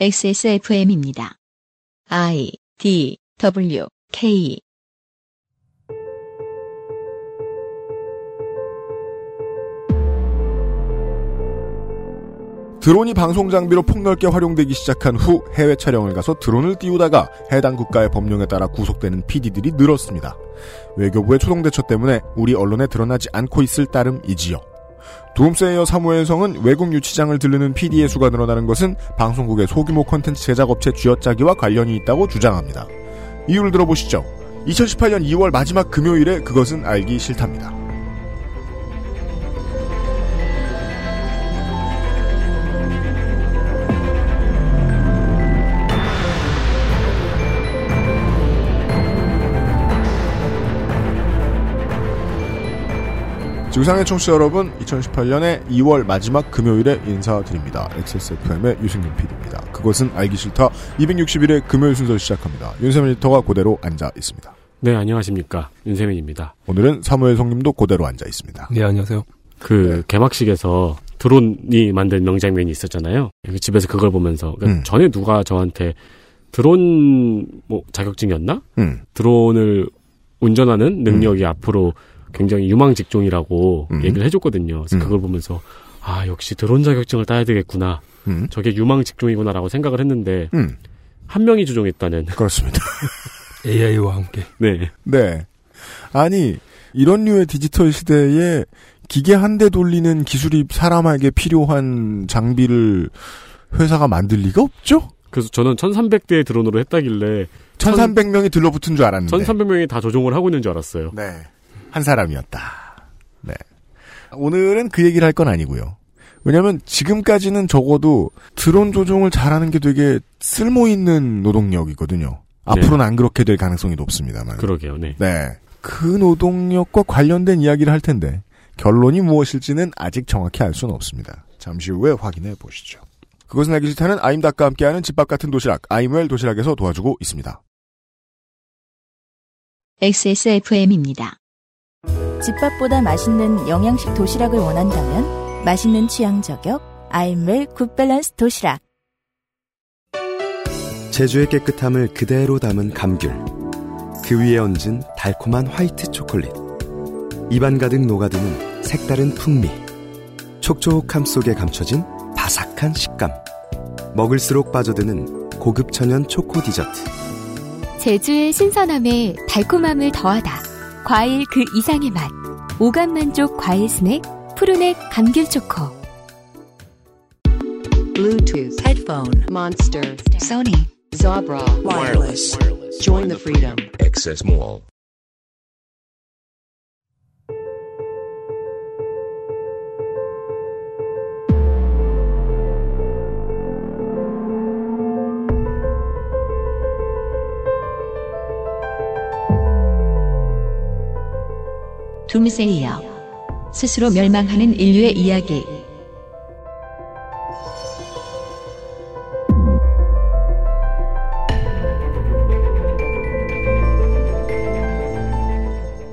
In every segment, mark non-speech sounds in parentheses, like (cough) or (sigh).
XSFM입니다. I D W K 드론이 방송 장비로 폭넓게 활용되기 시작한 후 해외 촬영을 가서 드론을 띄우다가 해당 국가의 법령에 따라 구속되는 PD들이 늘었습니다. 외교부의 초동 대처 때문에 우리 언론에 드러나지 않고 있을 따름이지요. 두음세이어 사무엘성은 외국 유치장을 들르는 PD의 수가 늘어나는 것은 방송국의 소규모 콘텐츠 제작업체 쥐어짜기와 관련이 있다고 주장합니다. 이유를 들어보시죠. 2018년 2월 마지막 금요일에 그것은 알기 싫답니다. 지구상의 청취자 여러분, 2018년의 2월 마지막 금요일에 인사드립니다. XSFM의 유승균 PD입니다. 그것은 알기 싫다 261회 금요일 순서 시작합니다. 윤세민 리터가 그대로 앉아 있습니다. 네, 안녕하십니까. 윤세민입니다. 오늘은 사무엘 성님도 그대로 앉아 있습니다. 네, 안녕하세요. 그 네. 개막식에서 드론이 만든 명장면이 있었잖아요. 그 집에서 그걸 보면서 그러니까 음. 전에 누가 저한테 드론 뭐 자격증이었나? 음, 드론을 운전하는 능력이 앞으로 굉장히 유망 직종이라고 음. 얘기를 해줬거든요. 그래서 음. 그걸 보면서 아 역시 드론 자격증을 따야 되겠구나. 음, 저게 유망 직종이구나라고 생각을 했는데 음, 한 명이 주종했다는. 그렇습니다. (laughs) AI와 함께. 네. 네. 아니, 이런 류의 디지털 시대에 기계 한 대 돌리는 기술이 사람에게 필요한 장비를 회사가 만들 리가 없죠? 그래서 저는 1300대의 드론으로 했다길래 1300명이 들러붙은 줄 알았는데. 1300명이 다 조종을 하고 있는 줄 알았어요. 네. 한 사람이었다. 네. 오늘은 그 얘기를 할 건 아니고요. 왜냐면 지금까지는 적어도 드론 조종을 잘하는 게 되게 쓸모 있는 노동력이거든요. 앞으로는 안 그렇게 될 가능성이 높습니다만. 그러게요. 네. 네. 그 노동력과 관련된 이야기를 할 텐데 결론이 무엇일지는 아직 정확히 알 수는 없습니다. 잠시 후에 확인해 보시죠. 그것은 알기 싫다는 아임닭과 함께하는 집밥 같은 도시락 아임웰 도시락에서 도와주고 있습니다. XSFM입니다. 집밥보다 맛있는 영양식 도시락을 원한다면 맛있는 취향 저격 아임웰 굿밸런스 도시락 제주의 깨끗함을 그대로 담은 감귤. 그 위에 얹은 달콤한 화이트 초콜릿. 입안 가득 녹아드는 색다른 풍미. 촉촉함 속에 감춰진 바삭한 식감. 먹을수록 빠져드는 고급 천연 초코 디저트. 제주의 신선함에 달콤함을 더하다. 과일 그 이상의 맛. 오감 만족 과일 스낵 푸르넥 감귤 초코. Bluetooth, headphone, Monster, Sony, Zabra, wireless. Join the freedom. Access Mall. 둠세이어 스스로 멸망하는 인류의 이야기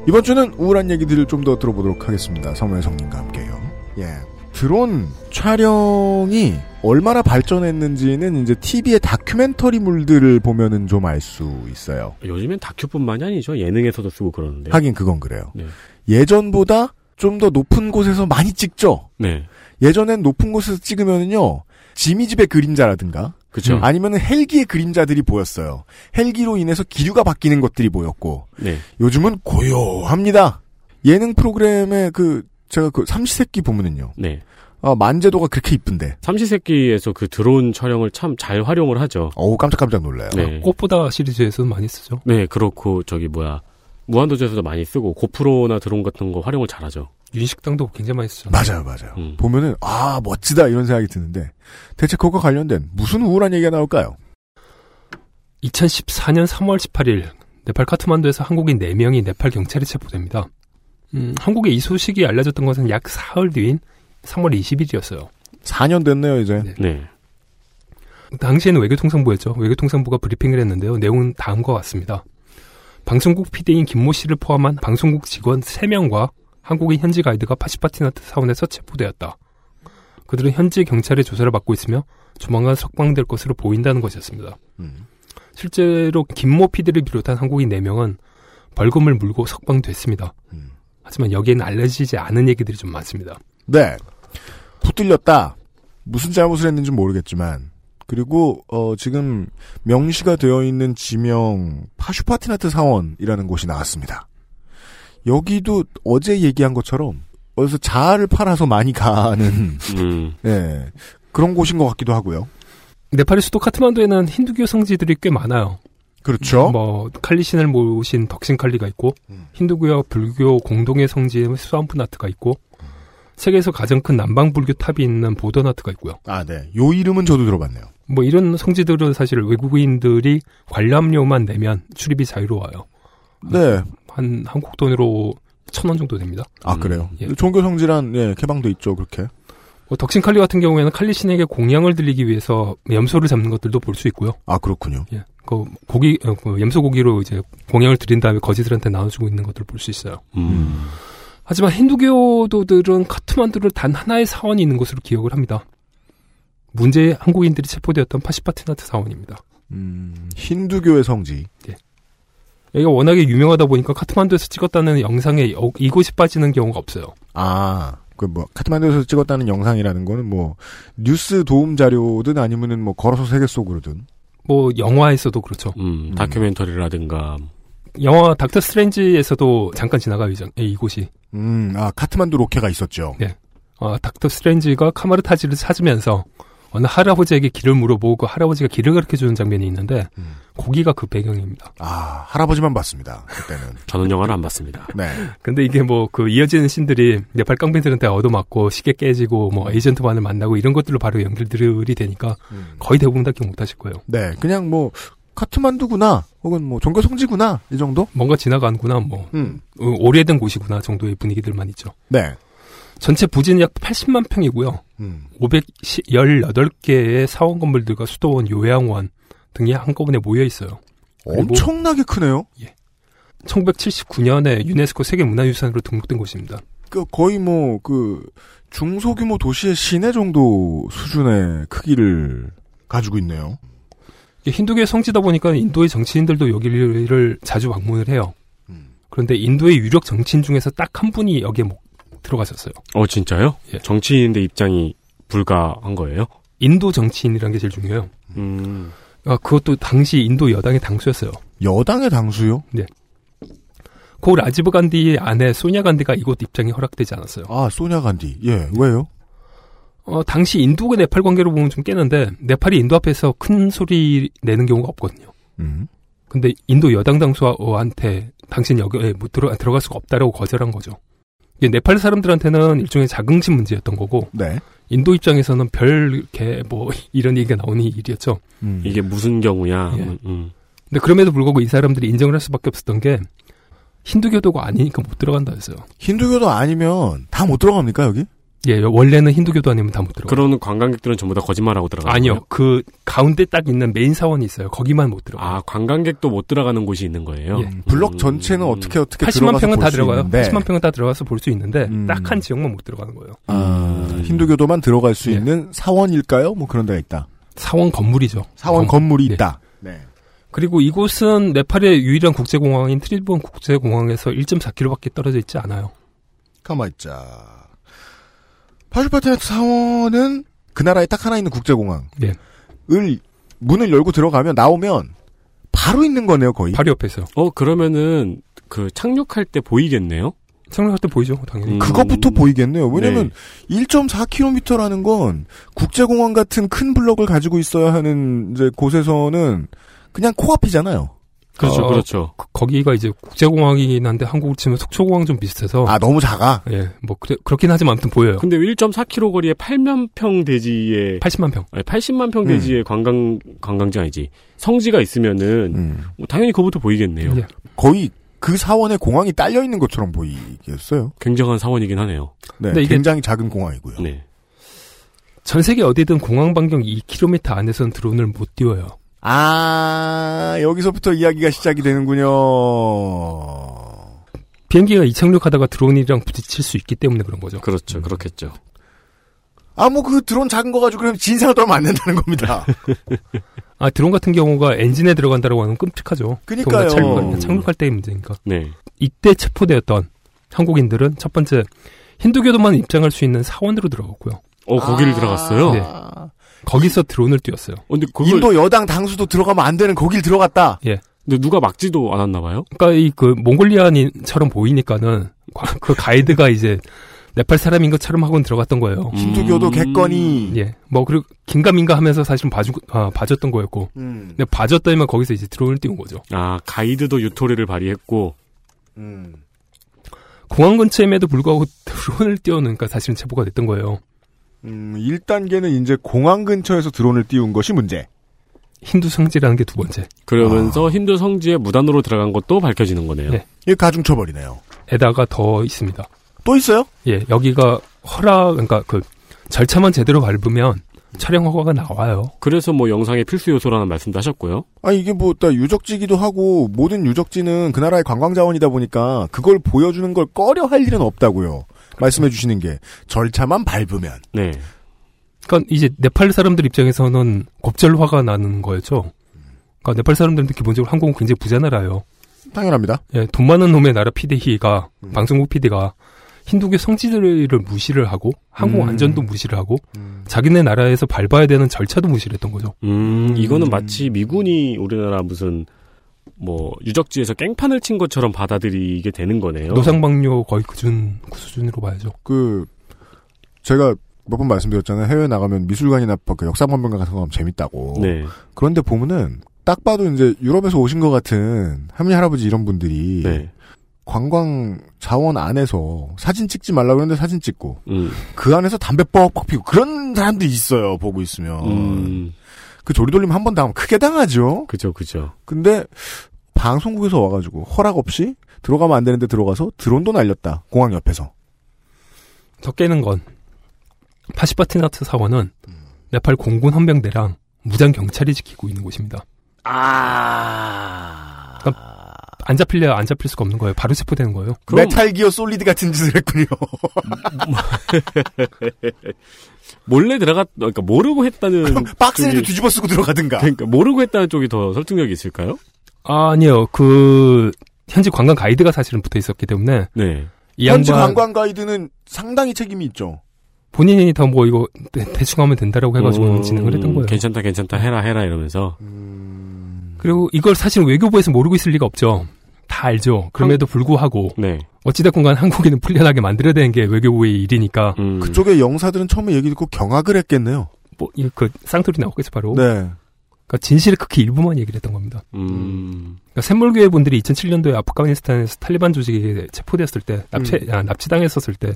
이번 주는 우울한 얘기들을 좀 더 들어보도록 하겠습니다. 사무엘 성님과 함께요. 예. 드론 촬영이 얼마나 발전했는지는 이제 TV의 다큐멘터리물들을 보면은 좀 알 수 있어요. 요즘엔 다큐뿐만이 아니죠. 예능에서도 쓰고 그러는데. 하긴 그건 그래요. 네. 예전보다 좀 더 높은 곳에서 많이 찍죠. 네. 예전엔 높은 곳에서 찍으면은요. 지미집의 그림자라든가 그죠. 아니면은 헬기의 그림자들이 보였어요. 헬기로 인해서 기류가 바뀌는 것들이 보였고 네. 요즘은 고요합니다. 예능 프로그램에 그 제가 그 삼시세끼 보면은요. 네. 어, 만재도가 그렇게 이쁜데 삼시세끼에서 그 드론 촬영을 참 잘 활용을 하죠. 어우 깜짝깜짝 놀라요. 네. 꽃보다 시리즈에서 많이 쓰죠. 네, 그렇고 저기 뭐야. 무한도전에서도 많이 쓰고 고프로나 드론 같은 거 활용을 잘하죠. 윤식당도 굉장히 많이 쓰죠. 맞아요, 맞아요. 음. 보면은 아 멋지다 이런 생각이 드는데 대체 그것과 관련된 무슨 우울한 얘기가 나올까요? 2014년 3월 18일 네팔 카트만두에서 한국인 4명이 네팔 경찰에 체포됩니다. 음, 한국에 이 소식이 알려졌던 것은 약 사흘 뒤인 3월 20일이었어요. 4년 됐네요 이제. 네. 네. 당시에는 외교통상부였죠. 외교통상부가 브리핑을 했는데요. 내용은 다음과 같습니다. 방송국 PD인 김모 씨를 포함한 방송국 직원 3명과 한국인 현지 가이드가 파시파티나트 사원에서 체포되었다. 그들은 현지 경찰의 조사를 받고 있으며 조만간 석방될 것으로 보인다는 것이었습니다. 음. 실제로 김모 PD를 비롯한 한국인 4명은 벌금을 물고 석방됐습니다. 음. 하지만 여기에는 알려지지 않은 얘기들이 좀 많습니다. 네. 붙들렸다. 무슨 잘못을 했는지 모르겠지만 그리고 어 지금 명시가 되어 있는 지명 파슈파티나트 사원이라는 곳이 나왔습니다. 여기도 어제 얘기한 것처럼 어디서 자아를 팔아서 많이 가는 음. (laughs) 예. 그런 곳인 것 같기도 하고요. 네팔의 수도 카트만두에는 힌두교 성지들이 꽤 많아요. 그렇죠. 뭐 칼리신을 모신 덕신 칼리가 있고 음. 힌두교와 불교 공동의 성지인 스완푸나트가 있고 세계에서 가장 큰 남방 불교 탑이 있는 보더나트가 있고요. 아, 네. 요 이름은 저도 들어봤네요. 뭐 이런 성지들은 사실 외국인들이 관람료만 내면 출입이 자유로워요. 네. 한 한국 돈으로 천 원 정도 됩니다. 아, 음, 그래요. 예. 종교 성질한 예, 개방도 있죠, 그렇게. 뭐 덕신 칼리 같은 경우에는 칼리 신에게 공양을 들리기 위해서 염소를 잡는 것들도 볼 수 있고요. 아, 그렇군요. 예. 그 고기 어, 그 염소 고기로 이제 공양을 드린 다음에 거지들한테 나눠주고 있는 것들을 볼수 있어요. 음. 하지만 힌두교도들은 카트만두를 단 하나의 사원이 있는 것으로 기억을 합니다. 문제의 한국인들이 체포되었던 파시파티나트 사원입니다. 음, 힌두교의 성지. 여기가 워낙에 유명하다 보니까 카트만두에서 찍었다는 영상에 어- 이곳이 빠지는 경우가 없어요. 아, 그 뭐 카트만두에서 찍었다는 영상이라는 거는 뭐 뉴스 도움 자료든 아니면은 뭐 걸어서 세계 속으로든. 뭐 영화에서도 그렇죠. 음, 다큐멘터리라든가 영화 닥터 스트레인지에서도 잠깐 지나가요 예, 이곳이. 음, 아 카트만두 로케가 있었죠. 네. 어, 닥터 스트레인지가 카마르타지를 찾으면서 어느 할아버지에게 길을 물어보고 그 할아버지가 길을 가르쳐 주는 장면이 있는데 음. 거기가 그 배경입니다. 아 할아버지만 봤습니다. 그때는. (laughs) 저는 영화를 안 봤습니다. 네. 근데 이게 뭐 그 이어지는 신들이 네팔 깡패들한테 얻어맞고 시계 깨지고 뭐 에인션트 원을 만나고 이런 것들로 바로 연결들이 되니까 음. 거의 대부분 다 기억 못하실 거예요. 네, 그냥 뭐 카트만두구나, 혹은 뭐 종교 성지구나 이 정도. 뭔가 지나가는구나 뭐 음. 어, 오래된 곳이구나 정도의 분위기들만 있죠. 네. 전체 부지는 약 80만 평이고요. 음. 518개의 사원 건물들과 수도원, 요양원 등이 한꺼번에 모여 있어요. 엄청나게 크네요. 1979년에 유네스코 세계문화유산으로 등록된 곳입니다. 그 거의 뭐 그 중소규모 도시의 시내 정도 수준의 크기를 가지고 있네요. 힌두교의 성지다 보니까 인도의 정치인들도 여기를 자주 방문을 해요. 음. 그런데 인도의 유력 정치인 중에서 딱 한 분이 여기에 못 들어가셨어요. 어, 진짜요? 예. 정치인인데 입장이 불가한 거예요? 인도 정치인이라는 게 제일 중요해요. 음. 아, 그것도 당시 인도 여당의 당수였어요. 여당의 당수요? 고 라지브 간디의 아내 소냐 간디가 이곳 입장이 허락되지 않았어요. 아 소냐 간디. 예, 왜요? 어, 당시 인도과 네팔 관계로 보면 좀 깨는데 네팔이 인도 앞에서 큰 소리 내는 경우가 없거든요. 음. 근데 인도 여당 당수한테 당신 여기에 못 들어 들어갈 수가 없다라고 거절한 거죠. 이게 네팔 사람들한테는 일종의 자긍심 문제였던 거고 네. 인도 입장에서는 별 이렇게 뭐 (laughs) 이런 얘기가 나오는 일이었죠. 음. 이게 무슨 경우냐? 예. 음, 음. 근데 그럼에도 불구하고 이 사람들이 인정을 할 수밖에 없었던 게 힌두교도가 아니니까 못 들어간다 했어요. 힌두교도 아니면 다 못 들어갑니까 여기? 예, 원래는 힌두교도 아니면 다 못 들어가. 그러는 관광객들은 전부 다 거짓말하고 들어가는 아니요, 거예요? 그 가운데 딱 있는 메인 사원이 있어요. 거기만 못 들어가. 아, 관광객도 못 들어가는 곳이 있는 거예요? 예. 음, 음. 전체는 어떻게 어떻게 80만 들어가서 평은 다 들어가요. 있는데 80만 평은 다 들어가서 볼 수 있는데 음. 딱 한 지역만 못 들어가는 거예요. 아, 음. 힌두교도만 들어갈 수 예. 있는 사원일까요? 뭐 그런 데가 있다. 사원 건물이죠. 사원 건- 건물이 네. 있다. 네. 그리고 이곳은 네팔의 유일한 국제공항인 트리부반 국제공항에서 1.4km밖에 떨어져 있지 않아요. 가만 있자. 파슈파테나트 사원은 그 나라에 딱 하나 있는 국제공항. 예. 을 문을 열고 들어가면 나오면 바로 있는 거네요, 거의. 바로 옆에 있어요. 어, 그러면은, 그, 착륙할 때 보이겠네요? 착륙할 때 보이죠, 당연히. 음. 그것부터 보이겠네요. 왜냐면 네. 1.4km라는 건 국제공항 같은 큰 블럭을 가지고 있어야 하는 이제 곳에서는 그냥 코앞이잖아요. 그렇죠, 어, 그렇죠. 그- 거기가 이제 국제공항이긴 한데 한국으로 치면 속초공항 좀 비슷해서 아, 너무 작아. 예, 뭐 그래, 그렇긴 하지만 아무튼 보여요. 근데 1.4km 거리에 8만 평 대지에 80만 평. 아니, 80만 평 음. 대지의 관광 관광지 아니지 성지가 있으면은 음. 뭐 당연히 그거부터 보이겠네요. 예. 거의 그 사원에 공항이 딸려 있는 것처럼 보이겠어요. 굉장한 사원이긴 하네요. 네, 근데 이게- 굉장히 작은 공항이고요. 네. 전 세계 어디든 공항 반경 2km 안에서는 드론을 못 띄워요. 아, 여기서부터 이야기가 시작이 되는군요. 비행기가 이착륙하다가 드론이랑 부딪힐 수 있기 때문에 그런 거죠. 그렇죠. 그렇겠죠. 아, 뭐, 그 드론 작은 거 가지고 그럼 진상을 떨면 안 된다는 겁니다. (laughs) 아 드론 같은 경우가 엔진에 들어간다라고 하면 끔찍하죠. 그니까요. 착륙할, 착륙할 때의 문제니까. 네. 이때 체포되었던 한국인들은 첫 번째 힌두교도만 입장할 수 있는 사원으로 들어갔고요. 어, 거기를 아. 들어갔어요? 네. 거기서 드론을 띄웠어요. 어, 근데 그걸, 인도 여당 당수도 들어가면 안 되는 거길 들어갔다. 근데 누가 막지도 않았나 봐요? 그러니까 이 그 몽골리안인처럼 보이니까는 과- 그 가이드가 이제 네팔 사람인 것처럼 하고는 들어갔던 거예요. 힌두교도 음. 객건이. 예. 뭐 그리고 긴가민가 하면서 사실은 봐주 아, 봐줬던 거였고. 음. 근데 봐줬더니만 거기서 이제 드론을 띄운 거죠. 아, 가이드도 유토리를 발휘했고, 음. 공항 근처임에도 불구하고 드론을 띄워놓으니까 사실은 체포가 됐던 거예요. 음, 1단계는 이제 공항 근처에서 드론을 띄운 것이 문제. 힌두 성지라는 게 두 번째. 그러면서 힌두 성지에 무단으로 들어간 것도 밝혀지는 거네요. 네. 이게 가중처벌이네요. 에다가 더 있습니다. 또 있어요? 예, 여기가 허락, 그러니까 그 절차만 제대로 밟으면 촬영 허가가 나와요. 그래서 뭐 영상의 필수 요소라는 말씀도 하셨고요. 아 이게 뭐다 유적지기도 하고 모든 유적지는 그 나라의 관광 자원이다 보니까 그걸 보여주는 걸 꺼려 할 일은 없다고요. 말씀해 주시는 게 절차만 밟으면 네. 그러니까 이제 네팔 사람들 입장에서는 곱절 화가 나는 거였죠. 그러니까 네팔 사람들한테 기본적으로 한국은 굉장히 부자 나라예요. 당연합니다. 예, 돈 많은 놈의 나라 PD가 음. 방송국 PD가 힌두교 성지들을 무시를 하고 한국 음. 안전도 무시를 하고 자기네 나라에서 밟아야 되는 절차도 무시를 했던 거죠. 음, 이거는 음. 마치 미군이 우리나라 무슨 뭐 유적지에서 깽판을 친 것처럼 받아들이게 되는 거네요. 노상방뇨 거의 그 준 그 수준으로 봐야죠. 그 제가 몇 번 말씀드렸잖아요. 해외 나가면 미술관이나 그 역사관광 같은 거 하면 재밌다고. 네. 그런데 보면은 딱 봐도 이제 유럽에서 오신 것 같은 할머니 할아버지 이런 분들이 네. 관광 자원 안에서 사진 찍지 말라 그러는데 사진 찍고 음. 그 안에서 담배 뻑뻑 피고 그런 사람들이 있어요. 보고 있으면 음. 그 조리돌림 한 번 당하면 크게 당하죠. 그죠, 그죠. 근데 방송국에서 와가지고 허락 없이 들어가면 안 되는데 들어가서 드론도 날렸다. 공항 옆에서. 더 깨는 건 파슈파티나트 사원은 네팔 공군 헌병대랑 무장 경찰이 지키고 있는 곳입니다. 아. 안 잡힐래야 안 잡힐 수가 없는 거예요. 바로 체포되는 거예요. 그럼- 메탈 기어 솔리드 같은 짓을 했군요. (laughs) 몰래 들어갔, 그러니까 모르고 했다는. (laughs) 박스에도 쪽이- 뒤집어 쓰고 들어가든가. 그러니까 모르고 했다는 쪽이 더 설득력이 있을까요? 아니요. 그 현지 관광 가이드가 사실은 붙어 있었기 때문에 네. 이 현지 관광 가이드는 상당히 책임이 있죠. 본인이 더 뭐 이거 대, 대충 하면 된다라고 해가지고 음, 진행을 했던 거예요. 괜찮다, 괜찮다, 해라, 해라, 이러면서. 그리고 이걸 사실 외교부에서 모르고 있을 리가 없죠. 다 알죠. 그럼에도 불구하고 네. 어찌됐건 간 한국인은 풀려나게 만들어야 되는 게 외교부의 일이니까 음. 그쪽의 영사들은 처음에 얘기 듣고 경악을 했겠네요. 뭐 그 쌍돌이 나오겠죠 바로. 네. 그러니까 진실의 극히 일부만 얘기를 했던 겁니다. 음. 그러니까 샘물교회 분들이 2007년도에 아프가니스탄에서 탈리반 조직에 체포됐을 때 납치 음. 아, 납치당했었을 때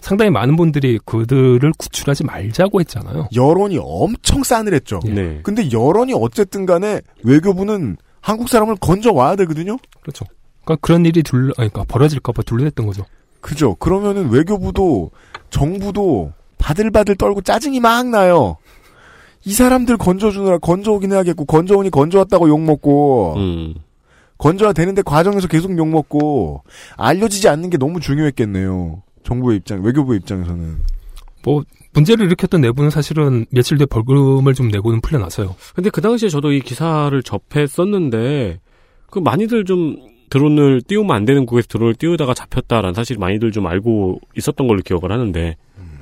상당히 많은 분들이 그들을 구출하지 말자고 했잖아요. 여론이 엄청 싸늘했죠. 네. 근데 여론이 어쨌든 간에 외교부는 한국 사람을 건져 와야 되거든요. 그렇죠. 그러니까 그런 일이 둘 아니, 그러니까 벌어질까봐 둘러댔던 거죠. 그죠. 그러면은 외교부도 정부도 바들바들 떨고 짜증이 막 나요. 이 사람들 건져주느라 건져오긴 해야겠고 건져오니 건져왔다고 욕먹고 음. 건져야 되는데 과정에서 계속 욕먹고 알려지지 않는 게 너무 중요했겠네요. 정부의 입장, 외교부의 입장에서는. 뭐 문제를 일으켰던 내부는 사실은 며칠 뒤에 벌금을 좀 내고는 풀려났어요. 근데 그 당시에 저도 이 기사를 접했었는데, 그 많이들 좀 드론을 띄우면 안 되는 곳에서 드론을 띄우다가 잡혔다라는 사실 많이들 좀 알고 있었던 걸로 기억을 하는데,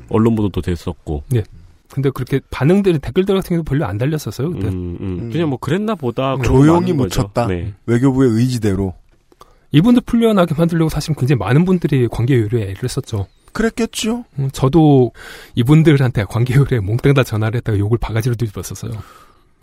언론 보도도 됐었고. 근데 그렇게 반응들이 댓글들 같은 경우도 별로 안 달렸었어요. 그때. 음, 음. 음. 그냥 뭐 그랬나 보다. 그러고 조용히. 묻혔다. 네. 외교부의 의지대로. 이분들 풀려나게 만들려고 사실 굉장히 많은 분들이 관계 요리에 애를 썼죠. 그랬겠죠. 음, 저도 이분들한테 관계 요리에 몽땅 다 전화를 했다가 욕을 바가지로 뒤집었었어요.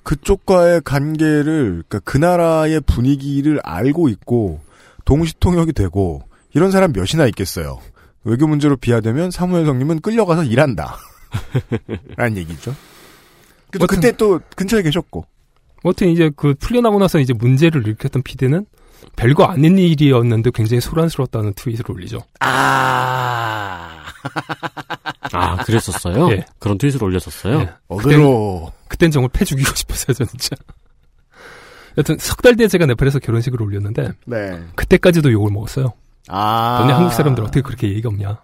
그쪽과의 관계를, 그러니까 그 나라의 분위기를 알고 있고, 동시통역이 되고, 이런 사람 몇이나 있겠어요. 외교 문제로 비하되면 사무엘 성님은 끌려가서 일한다. 라는 얘기죠. 그래도 어떤- 그때 또 근처에 계셨고. 아무튼 이제 그 풀려나고 나서 이제 문제를 일으켰던 피디는 별거 아닌 일이었는데 굉장히 소란스러웠다는 트윗을 올리죠. 아, (laughs) 아, 그랬었어요? 예. 그런 트윗을 올렸었어요? 예. 어디로. 그땐 정말 패 죽이고 싶었어요, 저는 진짜. 여튼 석 달 뒤에 제가 네팔에서 결혼식을 올렸는데 네. 그때까지도 욕을 먹었어요. 아. 너네 한국 사람들 어떻게 그렇게 예의가 없냐.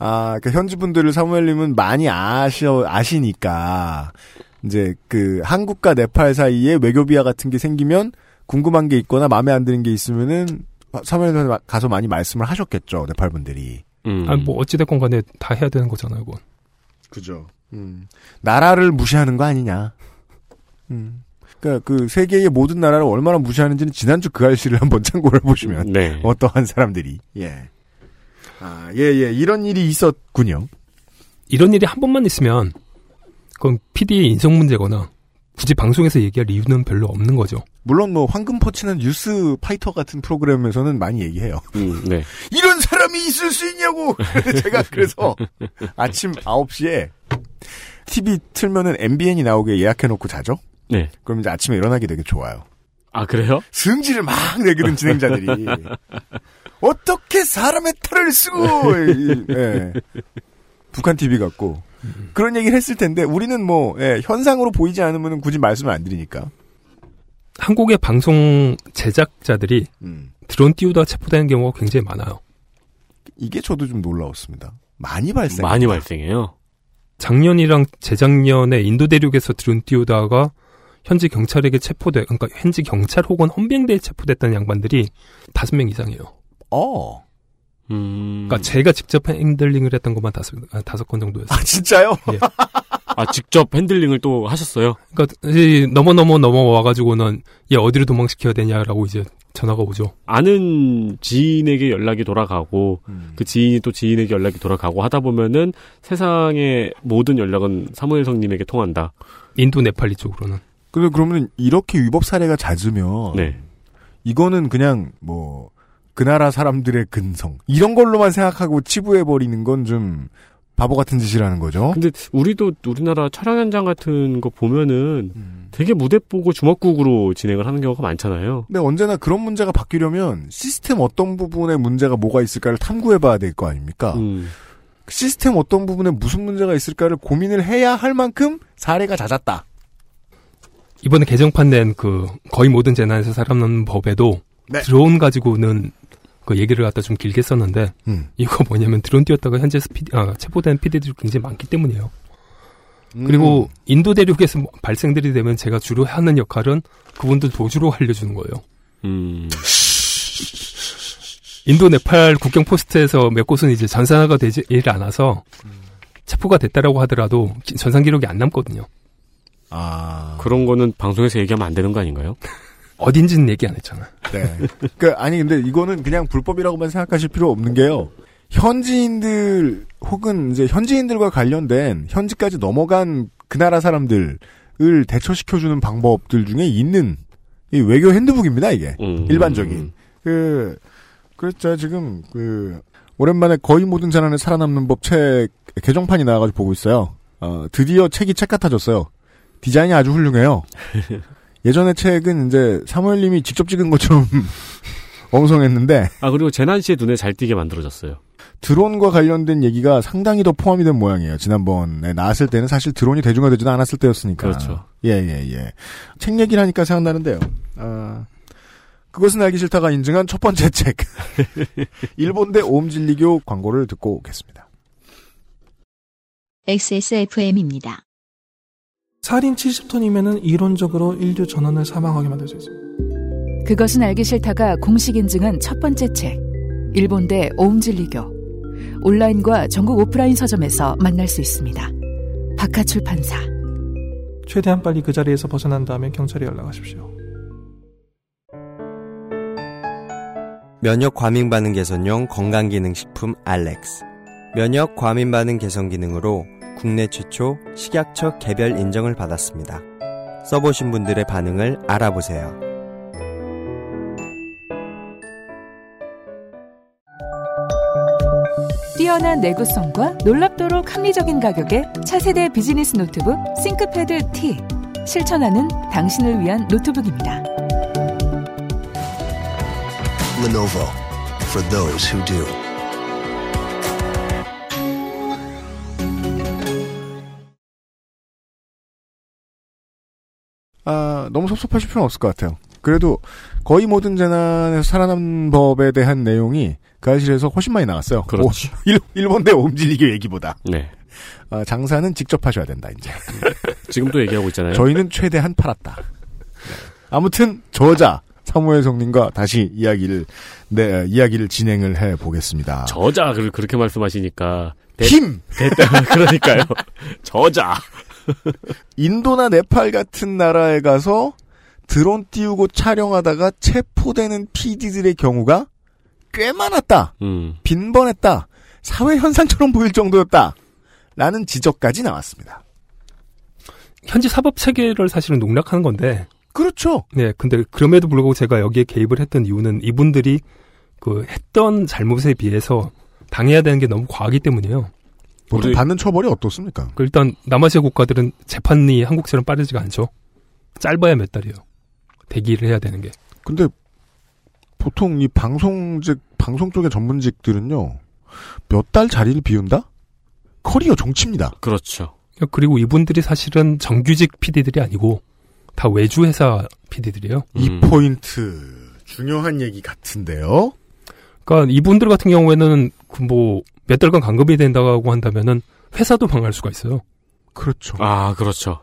아, 그 현지 분들을 사무엘님은 많이 아셔 아시니까 이제 그 한국과 네팔 사이에 외교비하 같은 게 생기면 궁금한 게 있거나 마음에 안 드는 게 있으면은 사무엘님 가서 많이 말씀을 하셨겠죠 네팔 분들이. 음. 아니, 뭐 어찌됐건 간에 다 해야 되는 거잖아요, 그건. 그죠. 음. 나라를 무시하는 거 아니냐. 음. 그러니까 그 세계의 모든 나라를 얼마나 무시하는지는 지난주 그 알씨를 한번 참고를 해보시면 네. (laughs) 어떠한 사람들이 예. 아, 예, 예. 이런 일이 있었군요. 이런 일이 한 번만 있으면 그건 PD의 인성 문제거나 굳이 방송에서 얘기할 이유는 별로 없는 거죠. 물론 뭐 황금 퍼치는 뉴스 파이터 같은 프로그램에서는 많이 얘기해요. 음, 네. (laughs) 이런 사람이 있을 수 있냐고! (laughs) 제가 그래서 아침 9시에 TV 틀면은 MBN이 나오게 예약해 놓고 자죠? 네. 그럼 이제 아침에 일어나기 되게 좋아요. 아, 그래요? 승질을 막 내기는 진행자들이. (laughs) 어떻게 사람의 탈을 쓰고, 이- 예. 북한 TV 같고. 그런 얘기를 했을 텐데, 우리는 뭐, 예, 현상으로 보이지 않으면 굳이 말씀을 안 드리니까. 한국의 방송 제작자들이 음. 드론 띄우다 체포되는 경우가 굉장히 많아요. 이게 저도 좀 놀라웠습니다. 많이 발생. 많이 발생해요. 작년이랑 재작년에 인도 대륙에서 드론 띄우다가 현지 경찰에게 체포돼, 그러니까 현지 경찰 혹은 헌병대에 체포됐다는 양반들이 다섯 명 이상이에요. 어. 음. 그러니까 제가 직접 핸들링을 했던 것만 다섯, 아, 다섯 건 정도였어요. 아, 진짜요? (laughs) 아, 직접 핸들링을 또 하셨어요? 그러니까 넘어 넘어 넘어 와가지고는 얘 어디로 도망시켜야 되냐라고 이제 전화가 오죠. 아는 지인에게 연락이 돌아가고, 음. 그 지인이 또 지인에게 연락이 돌아가고 하다 보면은 세상의 모든 연락은 사무엘 성님에게 통한다. 인도 네팔리 쪽으로는. 근데 그러면 이렇게 위법 사례가 잦으면. 네. 이거는 그냥 뭐, 그 나라 사람들의 근성. 이런 걸로만 생각하고 치부해 버리는 건 좀 바보 같은 짓이라는 거죠. 근데 우리도 우리나라 촬영 현장 같은 거 보면은 음. 되게 무대 보고 주먹국으로 진행을 하는 경우가 많잖아요. 근데 언제나 그런 문제가 바뀌려면 시스템 어떤 부분에 문제가 뭐가 있을까를 탐구해 봐야 될 거 아닙니까? 음. 시스템 어떤 부분에 무슨 문제가 있을까를 고민을 해야 할 만큼 사례가 잦았다. 이번에 개정판 낸 그 거의 모든 재난에서 살아남는 법에도 네. 드론 가지고는 그 얘기를 갖다 좀 길게 썼는데 음. 이거 뭐냐면 드론 띄웠다가 현재 스피드, 아, 체포된 피디들이 굉장히 많기 때문이에요. 그리고 인도 대륙에서 뭐 발생들이 되면 제가 주로 하는 역할은 그분들 도주로 알려주는 거예요. 음. 인도 네팔 국경 포스트에서 몇 곳은 이제 전산화가 되지 않아서 체포가 됐다라고 하더라도 기- 전산 기록이 안 남거든요. 아. 그런 거는 방송에서 얘기하면 안 되는 거 아닌가요? 어딘지는 얘기 안 했잖아요. 네. 그 아니 근데 이거는 그냥 불법이라고만 생각하실 필요 없는 게요. 현지인들 혹은 이제 현지인들과 관련된 현지까지 넘어간 그 나라 사람들을 대처시켜주는 방법들 중에 있는 이 외교 핸드북입니다 이게 음. 일반적인 그 그렇죠 지금 그 오랜만에 거의 모든 재난에 살아남는 법 책 개정판이 나와가지고 보고 있어요. 어 드디어 책이 책 같아졌어요. 디자인이 아주 훌륭해요. 예전의 책은 이제 사무엘님이 직접 찍은 것처럼 (laughs) 엉성했는데 아 그리고 재난 씨의 눈에 잘 띄게 만들어졌어요. 드론과 관련된 얘기가 상당히 더 포함이 된 모양이에요. 지난번에 나왔을 때는 사실 드론이 대중화되지도 않았을 때였으니까. 그렇죠. 예, 예, 예. 책 얘기를 하니까 생각나는데요. 아, 그것은 알기 싫다가 인증한 첫 번째 (laughs) 책. (laughs) 일본대 오음진리교 광고를 듣고 오겠습니다. XSFM입니다. 살인 70톤이면은 이론적으로 인류 전원을 사망하게 만들 수 있습니다. 그것은 알기 싫다가 공식 인증한 첫 번째 책. 일본대 오음진리교. 온라인과 전국 오프라인 서점에서 만날 수 있습니다. 박하 출판사. 최대한 빨리 그 자리에서 벗어난 다음에 경찰에 연락하십시오. 면역 과민 반응 개선용 건강기능식품 알렉스. 면역 과민 반응 개선 기능으로 국내 최초 식약처 개별 인정을 받았습니다. 써보신 분들의 반응을 알아보세요. 뛰어난 내구성과 놀랍도록 합리적인 가격의 차세대 비즈니스 노트북 싱크패드 T. 실천하는 당신을 위한 노트북입니다. Lenovo for those who do. 너무 섭섭하실 필요는 없을 것 같아요. 그래도 거의 모든 재난에서 살아남는 법에 대한 내용이 그 알실에서 훨씬 많이 나왔어요. 그렇죠. 오, 일, 일본 대 옴질리기 얘기보다. 네. 아, 장사는 직접 하셔야 된다, 이제. (laughs) 지금도 얘기하고 있잖아요. 저희는 최대한 팔았다. 네. 아무튼 저자 사무엘 성님과 다시 이야기를 네, 이야기를 진행을 해 보겠습니다. 저자 그- 그렇게 말씀하시니까 대- 힘 됐다 (laughs) 그러니까요. 저자. (laughs) 인도나 네팔 같은 나라에 가서 드론 띄우고 촬영하다가 체포되는 PD들의 경우가 꽤 많았다. 음. 빈번했다. 사회 현상처럼 보일 정도였다. 라는 지적까지 나왔습니다. 현지 사법 체계를 사실은 농락하는 건데. 그렇죠. 네, 근데 그럼에도 불구하고 제가 여기에 개입을 했던 이유는 이분들이 그 했던 잘못에 비해서 당해야 되는 게 너무 과하기 때문이에요. 보통 받는 처벌이 어떻습니까? 그 일단 남아시아 국가들은 재판이 한국처럼 빠르지가 않죠. 짧아야 몇 달이에요. 대기를 해야 되는 게. 근데 보통 이 방송직 방송 쪽의 전문직들은요 몇 달 자리를 비운다? 커리어 종치입니다. 그렇죠. 그리고 이분들이 사실은 정규직 PD들이 아니고 다 외주 회사 PD들이에요. 이 음. 포인트 중요한 얘기 같은데요. 그러니까 이분들 같은 경우에는 그 뭐 몇 달간 감금이 된다고 한다면은 회사도 망할 수가 있어요. 그렇죠. 아, 그렇죠.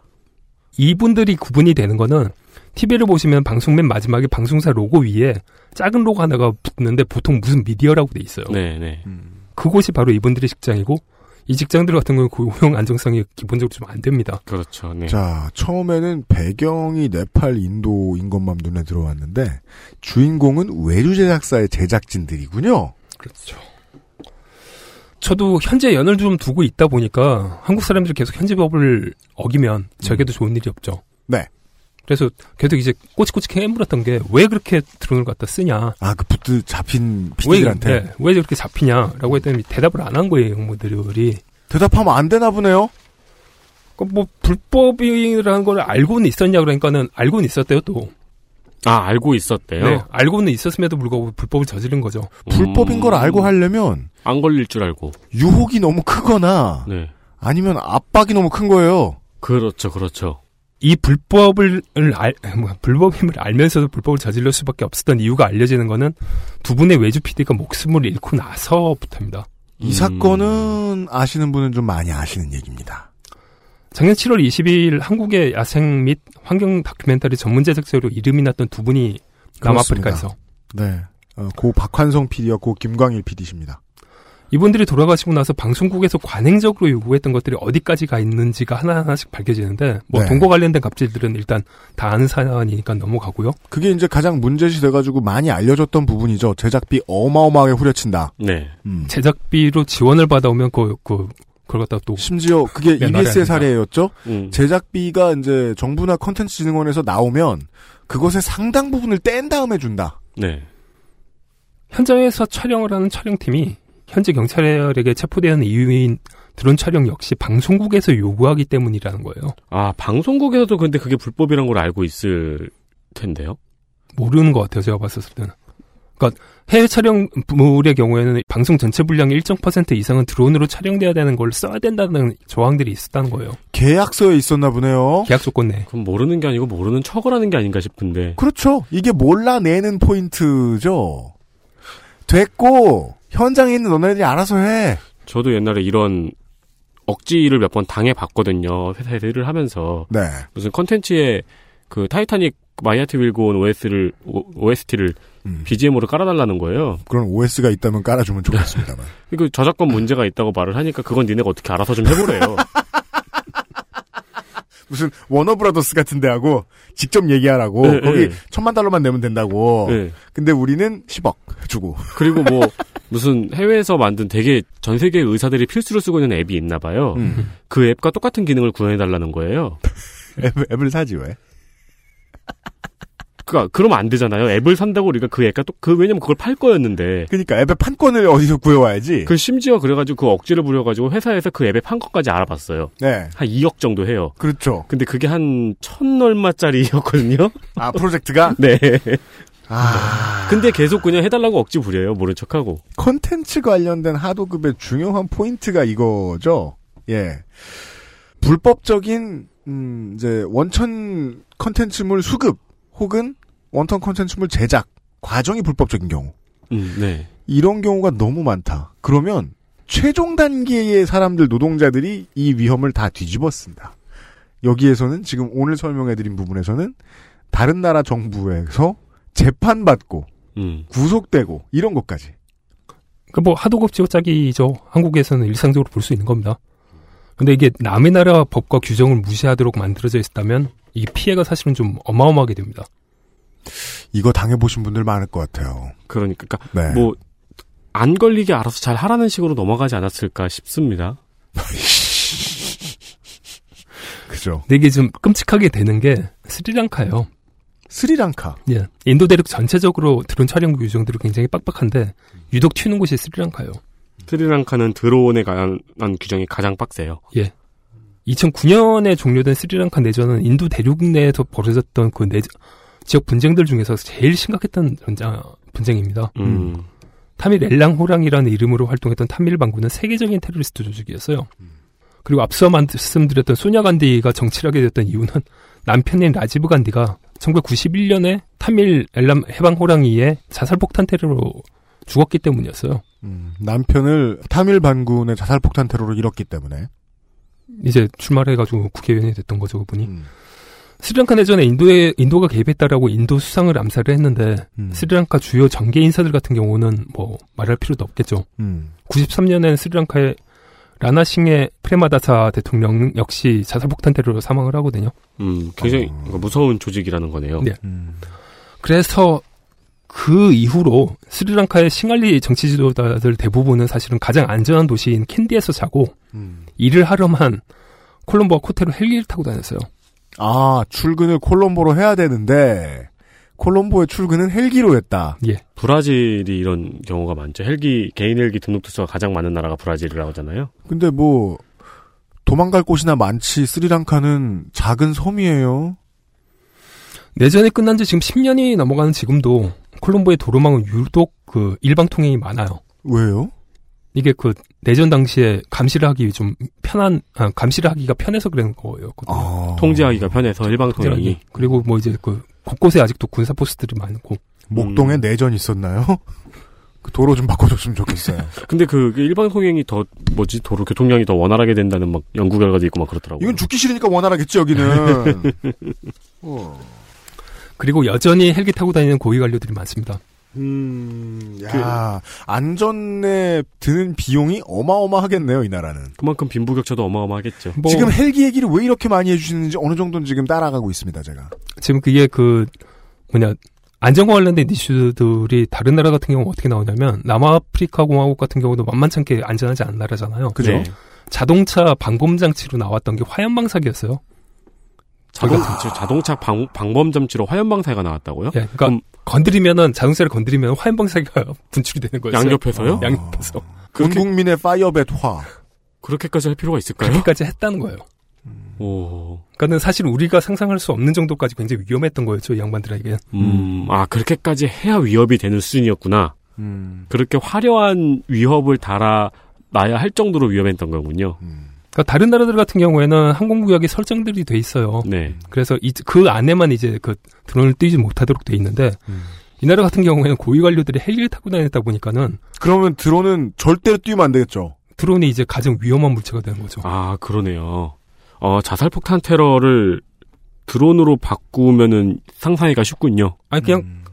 이분들이 구분이 되는 거는 TV를 보시면 방송 맨 마지막에 방송사 로고 위에 작은 로고 하나가 붙는데 보통 무슨 미디어라고 돼 있어요. 네, 네. 그곳이 바로 이분들의 직장이고 이 직장들 같은 경우는 고용 안정성이 기본적으로 좀 안 됩니다. 그렇죠. 네. 자, 처음에는 배경이 네팔, 인도인 것만 눈에 들어왔는데 주인공은 외주 제작사의 제작진들이군요. 그렇죠. 저도 현재 연을 좀 두고 있다 보니까 한국 사람들이 계속 현지 법을 어기면 저에게도 좋은 일이 없죠. 네. 그래서 계속 이제 꼬치꼬치 캐물었던 게 왜 그렇게 드론을 갖다 쓰냐. 아, 그 부트 잡힌 왜, PD들한테 네, 왜 저렇게 잡히냐라고 했더니 대답을 안 한 거예요, 형무들이. 대답하면 안 되나 보네요. 그뭐 불법이라는 걸 알고는 있었냐 그러니까는 알고는 있었대요 또. 아, 알고 있었대요. 네, 알고는 있었음에도 불구하고 불법을 저지른 거죠. 불법인 걸 음. 알고 하려면 안 걸릴 줄 알고. 유혹이 너무 크거나 네. 아니면 압박이 너무 큰 거예요. 그렇죠, 그렇죠. 이 불법을 알, 뭐, 불법임을 알면서도 불법을 저질러 수밖에 없었던 이유가 알려지는 거는 두 분의 외주 PD가 목숨을 잃고 나서부터입니다. 이 사건은 아시는 분은 좀 많이 아시는 얘기입니다. 작년 7월 22일 한국의 야생 및 환경 다큐멘터리 전문 제작자로 이름이 났던 두 분이 남아프리카에서 네. 어, 고 박환성 PD와 고 김광일 PD십니다. 이분들이 돌아가시고 나서 방송국에서 관행적으로 요구했던 것들이 어디까지 가 있는지가 하나하나씩 밝혀지는데 뭐 네. 동거 관련된 갑질들은 일단 다 아는 사안이니까 넘어가고요. 그게 이제 가장 문제시 돼가지고 많이 알려졌던 부분이죠. 제작비 어마어마하게 후려친다. 네. 음. 제작비로 지원을 받아오면 그, 그, 그걸 갖다 또. 심지어 그게 면하려 EBS의. 사례였죠. 음. 제작비가 이제 정부나 컨텐츠진흥원에서 나오면 그것의 상당 부분을 뗀 다음에 준다. 네. 현장에서 촬영을 하는 촬영팀이 현재 경찰에게 체포되는 이유인 드론 촬영 역시 방송국에서 요구하기 때문이라는 거예요. 아, 방송국에서도 근데 그게 불법이란 걸 알고 있을 텐데요. 모르는 것 같아요, 제가 봤었을 때는. 그러니까 해외 촬영물의 경우에는 방송 전체 분량의 일정 퍼센트 이상은 드론으로 촬영돼야 되는 걸 써야 된다는 조항들이 있었다는 거예요. 계약서에 있었나 보네요. 계약 조건 내. 그럼 모르는 게 아니고 모르는 척을 하는 게 아닌가 싶은데. 그렇죠. 이게 몰라내는 포인트죠. 됐고 현장에 있는 너네들이 알아서 해. 저도 옛날에 이런 억지를 몇 번 당해봤거든요. 회사에서 일을 하면서. 네. 무슨 컨텐츠에 그 타이타닉 My Heart Will Go On OS를, OST를 음. BGM으로 깔아달라는 거예요. 그런 OS가 있다면 깔아주면 좋겠습니다만. (laughs) 그 저작권 문제가 있다고 말을 하니까 그건 니네가 어떻게 알아서 좀 해보래요. (laughs) 무슨 워너브라더스 같은 데 하고 직접 얘기하라고 네, 거기 네. 천만 달러만 내면 된다고. 네. 근데 우리는 10억 주고. 그리고 뭐 무슨 해외에서 만든 되게 전 세계 의사들이 필수로 쓰고 있는 앱이 있나 봐요. 음. 그 앱과 똑같은 기능을 구현해 달라는 거예요. (laughs) 앱, 앱을 사지 왜? 그니까 그러면 안 되잖아요. 앱을 산다고 우리가 그 앱과 또그 왜냐면 그걸 팔 거였는데. 그러니까 앱의 판권을 어디서 구해와야지. 그 심지어 그래가지고 그 억지를 부려가지고 회사에서 그 앱의 판권까지 알아봤어요. 네. 한 2억 정도 해요. 그렇죠. 근데 그게 한 천 얼마짜리였거든요. 아 프로젝트가? (laughs) 네. 아. 근데 계속 그냥 해달라고 억지 부려요. 모른 척하고. 컨텐츠 관련된 하도급의 중요한 포인트가 이거죠. 예. 불법적인 음 이제 원천 컨텐츠물 수급 혹은 원천 콘텐츠물 제작 과정이 불법적인 경우 음, 네. 이런 경우가 너무 많다. 그러면 최종 단계의 사람들 노동자들이 이 위험을 다 뒤집어씁니다. 여기에서는 지금 오늘 설명해드린 부분에서는 다른 나라 정부에서 재판받고 음. 구속되고 이런 것까지 그 뭐 하도급지어 짜기죠. 한국에서는 일상적으로 볼 수 있는 겁니다. 근데 이게 남의 나라 법과 규정을 무시하도록 만들어져 있다면 이 피해가 사실은 좀 어마어마하게 됩니다. 이거 당해보신 분들 많을 것 같아요. 그러니까, 그러니까 네. 뭐, 안 걸리게 알아서 잘 하라는 식으로 넘어가지 않았을까 싶습니다. (laughs) 그죠. 근데 이게 좀 끔찍하게 되는 게 스리랑카예요. 스리랑카. 예. 인도 대륙 전체적으로 드론 촬영 규정들이 굉장히 빡빡한데 유독 튀는 곳이 스리랑카예요. 스리랑카는 드론에 관한 규정이 가장 빡세요. 예. 2009년에 종료된 스리랑카 내전은 인도 대륙 내에서 벌어졌던 그 내, 지역 분쟁들 중에서 제일 심각했던 전자, 분쟁입니다. 음. 타밀 엘람 호랑이라는 이름으로 활동했던 타밀 반군은 세계적인 테러리스트 조직이었어요. 그리고 앞서 말씀드렸던 소냐 간디가 정치를 하게 됐던 이유는 남편인 라지브 간디가 1991년에 타밀 엘람 해방 호랑이의 자살폭탄 테러로 죽었기 때문이었어요. 음, 남편을 타밀 반군의 자살폭탄 테러로 잃었기 때문에 이제 출마해가지고 국회의원이 됐던 거죠, 그분이. 음. 스리랑카 내전에 인도에, 인도가 개입했다라고 인도 수상을 암살을 했는데, 음. 스리랑카 주요 정계 인사들 같은 경우는 뭐, 말할 필요도 없겠죠. 음. 93년에는 스리랑카의 라나싱헤 프레마다사 대통령 역시 자살폭탄 테러로 사망을 하거든요. 음, 굉장히 어. 무서운 조직이라는 거네요. 네. 음. 그래서 그 이후로 스리랑카의 싱할리 정치 지도자들 대부분은 사실은 가장 안전한 도시인 캔디에서 자고 음. 일을 하려면 콜롬보와 코테로 헬기를 타고 다녔어요. 아 출근을 콜롬보로 해야 되는데 콜롬보의 출근은 헬기로 했다. 예. 브라질이 이런 경우가 많죠. 헬기 개인 헬기 등록 투수가 가장 많은 나라가 브라질이라고 하잖아요. 근데 뭐 도망갈 곳이나 많지 스리랑카는 작은 섬이에요. 내전이 끝난 지 지금 10년이 넘어가는 지금도 콜롬보의 도로망은 유독 그 일방 통행이 많아요. 왜요? 이게 그 내전 당시에 감시를 하기 좀 편한 아, 감시를 하기가 편해서 그런 거예요. 아. 통제하기가 편해서 일방 통행이. 그리고 뭐 이제 그 곳곳에 아직도 군사 포스트들이 많고 목동에 음. 내전 있었나요? (laughs) 그 도로 좀 바꿔줬으면 좋겠어요. (laughs) 근데 그 일방 통행이 더 뭐지 도로 교통량이 더 원활하게 된다는 막 연구 결과도 있고 막 그렇더라고요. 이건 죽기 싫으니까 원활하겠지 여기는. (laughs) 어. 그리고 여전히 헬기 타고 다니는 고위 관료들이 많습니다. 음, 야 안전에 드는 비용이 어마어마하겠네요 이 나라는. 그만큼 빈부격차도 어마어마하겠죠. 뭐 지금 헬기 얘기를 왜 이렇게 많이 해주시는지 어느 정도는 지금 따라가고 있습니다 제가. 지금 그게 그 뭐냐 안전과 관련된 이슈들이 다른 나라 같은 경우 어떻게 나오냐면 남아프리카 공화국 같은 경우도 만만찮게 안전하지 않은 나라잖아요. 그죠? 네. 자동차 방범 장치로 나왔던 게 화염 방사기였어요. 자동, 자동차 방, 방범 점치로 화염 방사가 나왔다고요? 예, 그러니까 그럼 건드리면은 자동차를 건드리면 화염 방사기가 (laughs) 분출이 되는 거예요. 양옆에서요? 양옆에서 온 그렇게 국민의 파이어벳 화. 그렇게까지 할 필요가 있을까요? 그렇게까지 했다는 거예요. 오, 그러니까는 사실 우리가 상상할 수 없는 정도까지 굉장히 위험했던 거였죠, 이 양반들에게. 음, 아 그렇게까지 해야 위협이 되는 수준이었구나. 음. 그렇게 화려한 위협을 달아 놔야 할 정도로 위험했던 거군요. 그러니까 다른 나라들 같은 경우에는 항공구역이 설정들이 돼 있어요. 네. 그래서 이, 그 안에만 이제 그 드론을 띄지 못하도록 돼 있는데 음. 이 나라 같은 경우에는 고위 관료들이 헬기를 타고 다녔다 보니까는 그러면 드론은 절대로 뛰면 안 되겠죠. 드론이 이제 가장 위험한 물체가 되는 거죠. 아 그러네요. 어 자살 폭탄 테러를 드론으로 바꾸면은 상상하기가 쉽군요. 아니 그냥 음.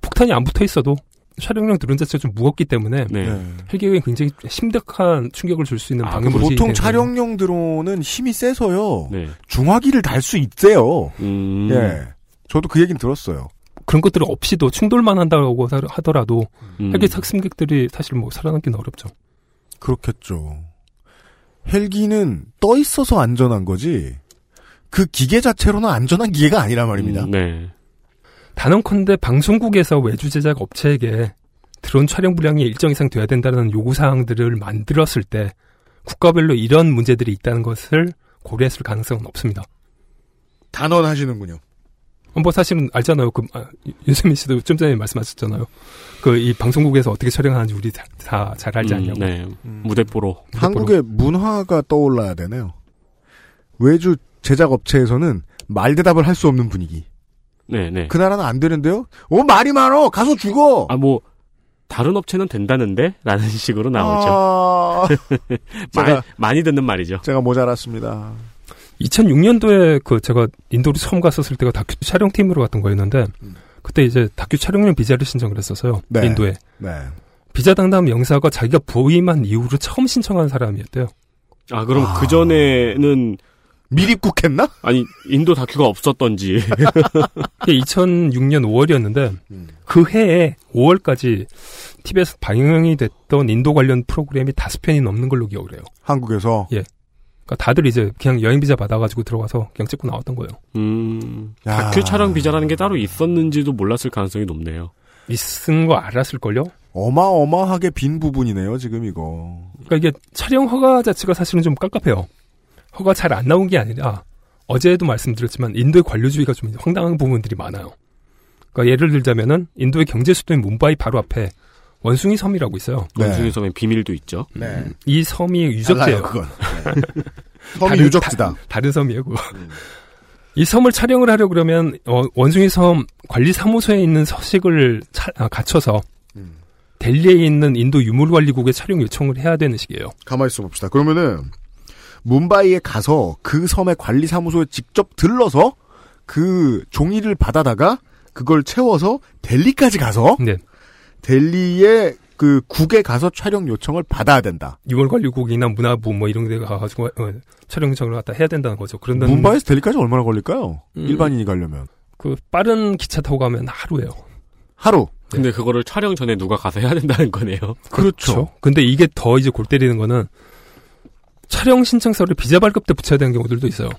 폭탄이 안 붙어 있어도 촬영용 드론 자체가 좀 무겁기 때문에 네. 네. 헬기에 굉장히 심각한 충격을 줄 수 있는 아, 방해물이 보통 되는 촬영용 드론은 힘이 세서요. 네. 중화기를 달 수 있대요. 음. 예. 저도 그 얘기는 들었어요. 그런 것들 없이도 충돌만 한다고 하- 하더라도 음. 헬기 탑승객들이 사실 뭐 살아남기는 어렵죠. 그렇겠죠. 헬기는 떠 있어서 안전한 거지. 그 기계 자체로는 안전한 기계가 아니란 말입니다. 음, 네. 단언컨대 방송국에서 외주 제작 업체에게 드론 촬영 분량이 일정 이상 돼야 된다는 요구 사항들을 만들었을 때 국가별로 이런 문제들이 있다는 것을 고려했을 가능성은 없습니다. 단언하시는군요. 어, 뭐 사실은 알잖아요. 그 아, 윤세민 씨도 좀 전에 말씀하셨잖아요. 그 이 방송국에서 어떻게 촬영하는지 우리 다 잘 알지 음, 않냐고. 네. 무대뽀로. 한국의 문화가 떠올라야 되네요. 외주 제작 업체에서는 말 대답을 할 수 없는 분위기. 네, 네. 그 나라는 안 되는데요? 어, 말이 많어! 가서 죽어! 아, 뭐, 다른 업체는 된다는데? 라는 (laughs) 식으로 나오죠. 아, (laughs) 많이, 제가- 많이 듣는 말이죠. 제가 모자랐습니다. 2006년도에 그 제가 인도로 처음 갔었을 때가 다큐 촬영팀으로 갔던 거였는데 그때 이제 다큐 촬영용 비자를 신청을 했었어요. 네. 인도에. 네. 비자 당담 영사가 자기가 부임한 이후로 처음 신청한 사람이었대요. 아, 그럼 그 전에는 미립국했나? 아니, 인도 다큐가 없었던지. (laughs) 이게 2006년 5월이었는데 그 해에 5월까지 TV에서 방영이 됐던 인도 관련 프로그램이 다섯 편이 넘는 걸로 기억을 해요. 한국에서? 예. 그러니까 다들 이제 그냥 여행 비자 받아가지고 들어가서 그냥 찍고 나왔던 거예요. 음, 야. 다큐 촬영 비자라는 게 따로 있었는지도 몰랐을 가능성이 높네요. 있은 거 알았을걸요? 어마어마하게 빈 부분이네요, 지금 이거. 그러니까 이게 촬영 허가 자체가 사실은 좀 깝깝해요. 허가 잘 안 나온 게 아니라 어제도 말씀드렸지만 인도의 관료주의가 좀 황당한 부분들이 많아요. 그러니까 예를 들자면은 인도의 경제 수도인 뭄바이 바로 앞에 원숭이 섬이라고 있어요. 네. 원숭이 섬에 비밀도 있죠. 네. 이 섬이 유적지예요. 그건. 네. (laughs) 섬이 다른- 유적지다. 음. 다, 다른 섬이에요, 그거. 이 섬을 촬영을 하려 그러면 어, 원숭이 섬 관리 사무소에 있는 서식을 차- 아, 갖춰서 음. 델리에 있는 인도 유물관리국에 촬영 요청을 해야 되는 식이에요. 가만히 있어 봅시다. 그러면은, 뭄바이에 가서 그 섬의 관리사무소에 직접 들러서 그 종이를 받아다가 그걸 채워서 델리까지 가서 네. 델리의 그 국에 가서 촬영 요청을 받아야 된다. 유물관리국이나 문화부 뭐 이런 데 가가지고 어, 촬영 요청을 갖다 해야 된다는 거죠. 그런데 뭄바이에서 델리까지 얼마나 걸릴까요? 음. 일반인이 가려면. 그 빠른 기차 타고 가면 하루예요. 하루. 근데 그거를 촬영 전에 누가 가서 해야 된다는 거네요. 그렇죠. 근데 이게 더 이제 골 때리는 거는 촬영 신청서를 비자 발급 때 붙여야 되는 경우들도 있어요.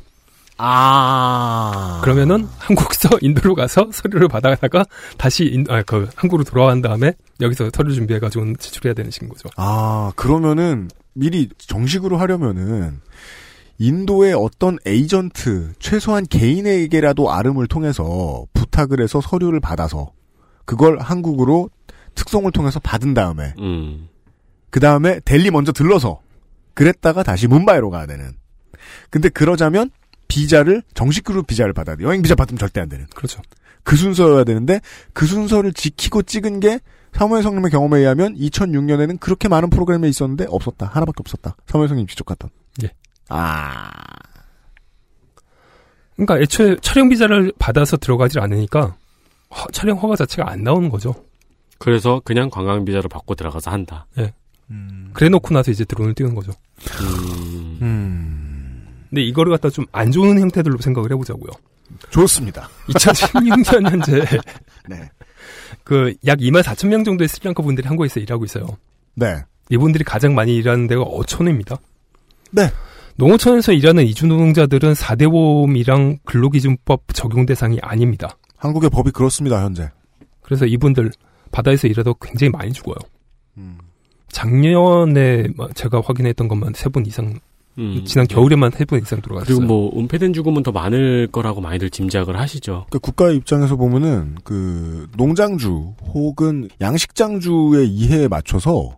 아. 그러면은 한국서 (laughs) 인도로 가서 서류를 받아다가 다시 인, 아, 그 한국으로 돌아간 다음에 여기서 서류 준비해 가지고 제출해야 되는 식인 거죠. 아, 그러면은 미리 정식으로 하려면은 인도의 어떤 에이전트, 최소한 개인에게라도 아름을 통해서 부탁을 해서 서류를 받아서 그걸 한국으로 특송을 통해서 받은 다음에 음. 그 다음에 델리 먼저 들러서 그랬다가 다시 뭄바이로 가야 되는. 근데 그러자면 비자를 정식으로 비자를 받아야 돼. 여행 비자 받으면 절대 안 되는. 그렇죠. 그 순서여야 되는데 그 순서를 지키고 찍은 게 사무엘 성님의 경험에 의하면 2006년에는 그렇게 많은 프로그램이 있었는데 없었다. 하나밖에 없었다. 사무엘 성님 직접 갔던. 예. 아. 그러니까 애초에 촬영 비자를 받아서 들어가질 않으니까 허- 촬영 허가 자체가 안 나오는 거죠. 그래서 그냥 관광 비자를 받고 들어가서 한다. 예. 그래 놓고 나서 이제 드론을 띄우는 거죠. 음. 근데 이거를 갖다 좀 안 좋은 형태들로 생각을 해보자고요. 좋습니다. 2016년 현재 (laughs) 네. 그약 2만 4천 명 정도의 스리랑카 분들이 한국에서 일하고 있어요. 네. 이분들이 가장 많이 일하는 데가 어촌입니다. 네. 농어촌에서 일하는 이주 노동자들은 4대 보험이랑 근로기준법 적용 대상이 아닙니다. 한국의 법이 그렇습니다, 현재. 그래서 이분들 바다에서 일하다 굉장히 많이 죽어요. 음. 작년에 뭐 제가 확인했던 것만 세 분 이상, 음. 지난 겨울에만 세 분 이상 돌아갔어요. 그리고 뭐 은폐된 죽음은 더 많을 거라고 많이들 짐작을 하시죠. 그 국가의 입장에서 보면은 그 농장주 혹은 양식장주의 이해에 맞춰서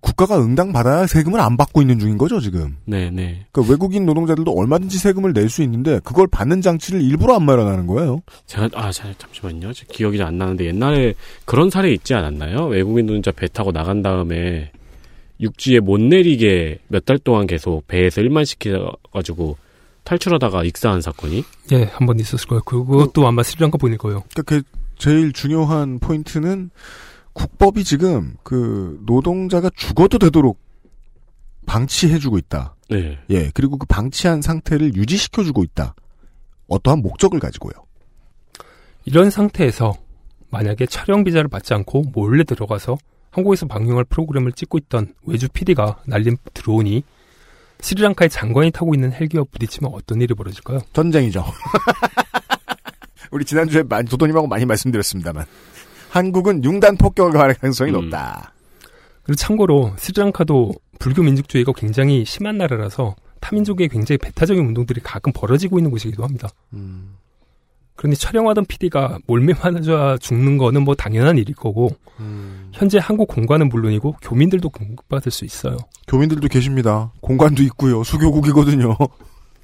국가가 응당 받아야 세금을 안 받고 있는 중인 거죠 지금. 네, 네. 그러니까 외국인 노동자들도 얼마든지 세금을 낼 수 있는데 그걸 받는 장치를 일부러 안 마련하는 거예요. 제가 아 자, 잠시만요. 제 기억이 잘안 나는데 옛날에 그런 사례 있지 않았나요? 외국인 노동자 배 타고 나간 다음에 육지에 못 내리게 몇 달 동안 계속 배에서 일만 시켜가지고 탈출하다가 익사한 사건이 예, 한 번 있었을 거예요. 그것도 아마 스리랑카 분일 거예요. 그러니까 그 제일 중요한 포인트는 국법이 지금 그 노동자가 죽어도 되도록 방치해주고 있다. 네. 예, 그리고 그 방치한 상태를 유지시켜주고 있다. 어떠한 목적을 가지고요. 이런 상태에서 만약에 촬영 비자를 받지 않고 몰래 들어가서 한국에서 방영할 프로그램을 찍고 있던 외주 PD가 날린 드론이 스리랑카의 장관이 타고 있는 헬기와 부딪히면 어떤 일이 벌어질까요? 전쟁이죠. (laughs) 우리 지난주에 많이 도도님하고 많이 말씀드렸습니다만 한국은 융단 폭격을 가할 가능성이 높다. 그리고 참고로 스리랑카도 불교 민족주의가 굉장히 심한 나라라서 타민족의 굉장히 배타적인 운동들이 가끔 벌어지고 있는 곳이기도 합니다. 그런데 촬영하던 PD가 몰매 맞아 죽는 거는 뭐 당연한 일일 거고 현재 한국 공관은 물론이고 교민들도 공급받을 수 있어요. 교민들도 계십니다. 공간도 있고요. 수교국이거든요.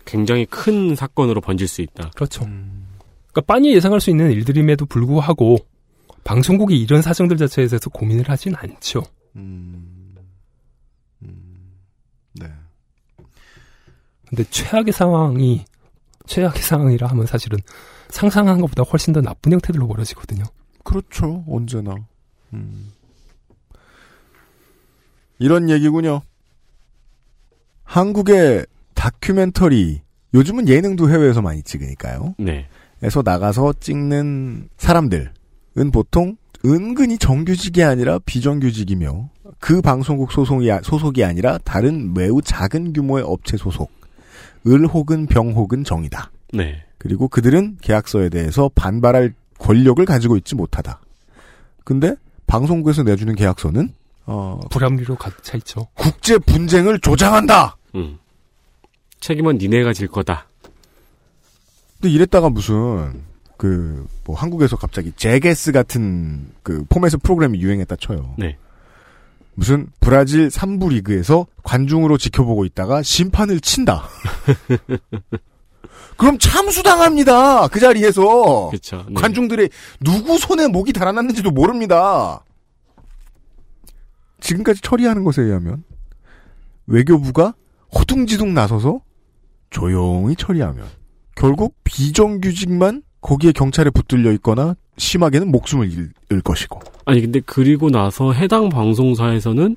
굉장히 큰 사건으로 번질 수 있다. 그렇죠. 그러니까 빤히 예상할 수 있는 일들임에도 불구하고 방송국이 이런 사정들 자체에 대해서 고민을 하진 않죠. 네. 근데 최악의 상황이 최악의 상황이라 하면 사실은 상상한 것보다 훨씬 더 나쁜 형태들로 벌어지거든요. 그렇죠. 언제나. 음. 이런 얘기군요. 한국의 다큐멘터리, 요즘은 예능도 해외에서 많이 찍으니까요. 네. 에서 나가서 찍는 사람들 은 보통 은근히 정규직이 아니라 비정규직이며 그 방송국 소속이, 아- 소속이 아니라 다른 매우 작은 규모의 업체 소속, 을 혹은 병 혹은 정이다. 네. 그리고 그들은 계약서에 대해서 반발할 권력을 가지고 있지 못하다. 근데 방송국에서 내주는 계약서는 어, 불합리로 가득 차 있죠. 국제 분쟁을 조장한다. 음. 책임은 니네가 질 거다. 근데 이랬다가 무슨 그 뭐 한국에서 갑자기 제게스 같은 그 포맷의 프로그램이 유행했다 쳐요. 네. 무슨 브라질 3부 리그에서 관중으로 지켜보고 있다가 심판을 친다. (laughs) 그럼 참수당합니다. 그 자리에서. 그렇죠. 네. 관중들의 누구 손에 목이 달아났는지도 모릅니다. 지금까지 처리하는 것에 의하면 외교부가 허둥지둥 나서서 조용히 처리하면 결국 비정규직만 거기에 경찰에 붙들려 있거나 심하게는 목숨을 잃을 것이고 아니 근데 그리고 나서 해당 방송사에서는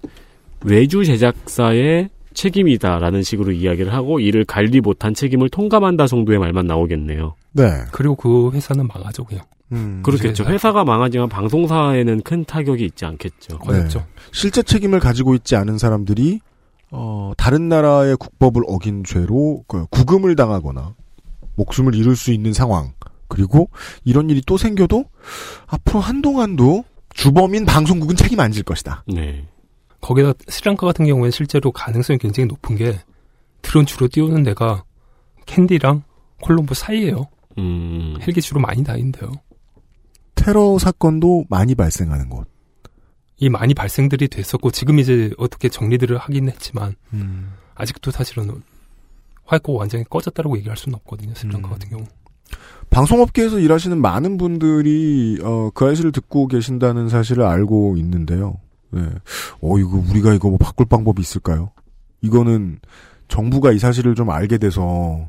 외주 제작사의 책임이다라는 식으로 이야기를 하고 이를 관리 못한 책임을 통감한다 정도의 말만 나오겠네요. 네. 그리고 그 회사는 망하죠, 그냥. 음, 그렇겠죠. 회사가 망하지만 방송사에는 큰 타격이 있지 않겠죠. 네. 실제 책임을 가지고 있지 않은 사람들이 어, 다른 나라의 국법을 어긴 죄로 그 구금을 당하거나 목숨을 잃을 수 있는 상황. 그리고 이런 일이 또 생겨도 앞으로 한동안도 주범인 방송국은 책임 안 질 것이다. 네. 거기다 스리랑카 같은 경우에는 실제로 가능성이 굉장히 높은 게 드론 주로 띄우는 데가 캔디랑 콜롬보 사이에요. 음. 헬기 주로 많이 다닌대요. 테러 사건도 많이 발생하는 곳. 이 많이 발생들이 됐었고 지금 이제 어떻게 정리들을 하긴 했지만 음. 아직도 사실은 화이트가 완전히 꺼졌다라고 얘기할 수는 없거든요. 스리랑카 같은 경우. 방송업계에서 일하시는 많은 분들이 어, 그 아이를 듣고 계신다는 사실을 알고 있는데요. 네. 어 이거 우리가 이거 뭐 바꿀 방법이 있을까요? 이거는 정부가 이 사실을 좀 알게 돼서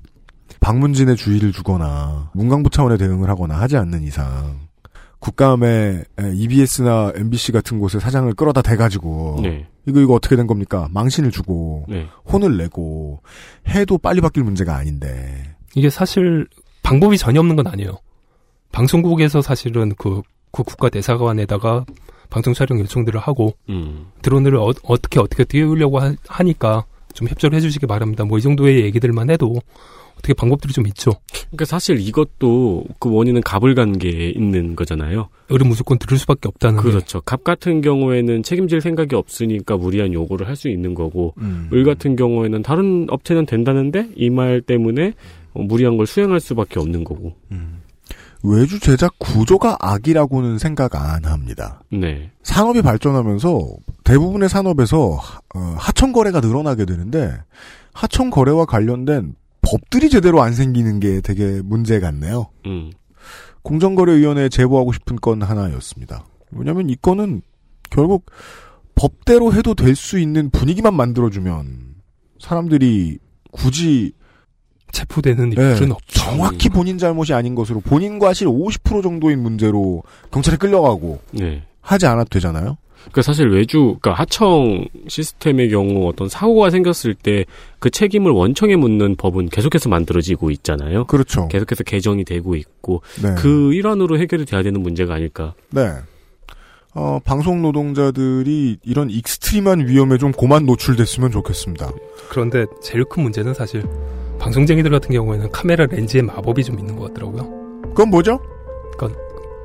방문진의 주의를 주거나 문광부 차원의 대응을 하거나 하지 않는 이상 국감에 EBS나 MBC 같은 곳에 사장을 끌어다 대가지고 네. 이거 이거 어떻게 된 겁니까? 망신을 주고 네. 혼을 내고 해도 빨리 바뀔 문제가 아닌데 이게 사실 방법이 전혀 없는 건 아니에요. 방송국에서 사실은 그, 그 국가 대사관에다가 방송 촬영 요청들을 하고 음. 드론을 어, 떻게 어떻게 띄우려고 하, 니까좀 협조를 해주시기 바랍니다. 뭐 이 정도의 얘기들만 해도 어떻게 방법들이 좀 있죠. 그러니까 사실 이것도 그 원인은 갑을관계에 있는 거잖아요. 을은 무조건 들을 수밖에 없다는 게. 그렇죠. 갑 같은 경우에는 책임질 생각이 없으니까 무리한 요구를 할 수 있는 거고 음. 을 같은 경우에는 다른 업체는 된다는데 이 말 때문에 어, 무리한 걸 수행할 수밖에 없는 거고. 외주 제작 구조가 악이라고는 생각 안 합니다. 네. 산업이 발전하면서 대부분의 산업에서 하- 어, 하청 거래가 늘어나게 되는데 하청 거래와 관련된 법들이 제대로 안 생기는 게 되게 문제 같네요. 음. 공정거래위원회에 제보하고 싶은 건 하나였습니다. 왜냐하면 이 건은 결국 법대로 해도 될 수 있는 분위기만 만들어주면 사람들이 굳이 체포되는 네, 일은 없죠. 정확히 본인 잘못이 아닌 것으로 본인 과실 50% 정도인 문제로 경찰에 끌려가고 네. 하지 않아도 되잖아요. 그러니까 사실 외주, 그러니까 하청 시스템의 경우 어떤 사고가 생겼을 때 그 책임을 원청에 묻는 법은 계속해서 만들어지고 있잖아요. 그렇죠. 계속해서 개정이 되고 있고 네. 그 일환으로 해결이 돼야 되는 문제가 아닐까. 네. 어, 방송 노동자들이 이런 extreme한 위험에 좀 고만 노출됐으면 좋겠습니다. 그런데 제일 큰 문제는 사실 방송쟁이들 같은 경우에는 카메라 렌즈의 마법이 좀 있는 것 같더라고요. 그건 뭐죠? 그러니까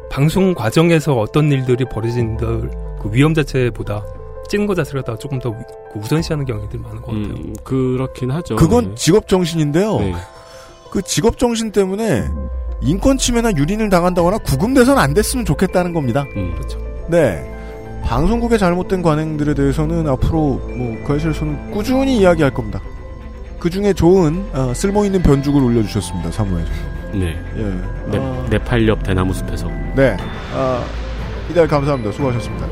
방송 과정에서 어떤 일들이 벌어진들 그 위험 자체보다 찍는 것 자체를 갖다가 조금 더 위- 그 우선시하는 경향들이 많은 것 같아요. 음, 그렇긴 하죠. 그건 네. 직업 정신인데요. 네. 그 직업 정신 때문에 인권 침해나 유린을 당한다거나 구금돼서는 안 됐으면 좋겠다는 겁니다. 음. 그렇죠. 네. 방송국의 잘못된 관행들에 대해서는 앞으로 뭐 거실에서는 꾸준히 이야기할 겁니다. 그 중에 좋은 어, 쓸모 있는 변죽을 올려주셨습니다. 사무에서. 네. 예. 네, 아, 네팔 옆 대나무 숲에서. 네. 아, 이달 감사합니다. 수고하셨습니다.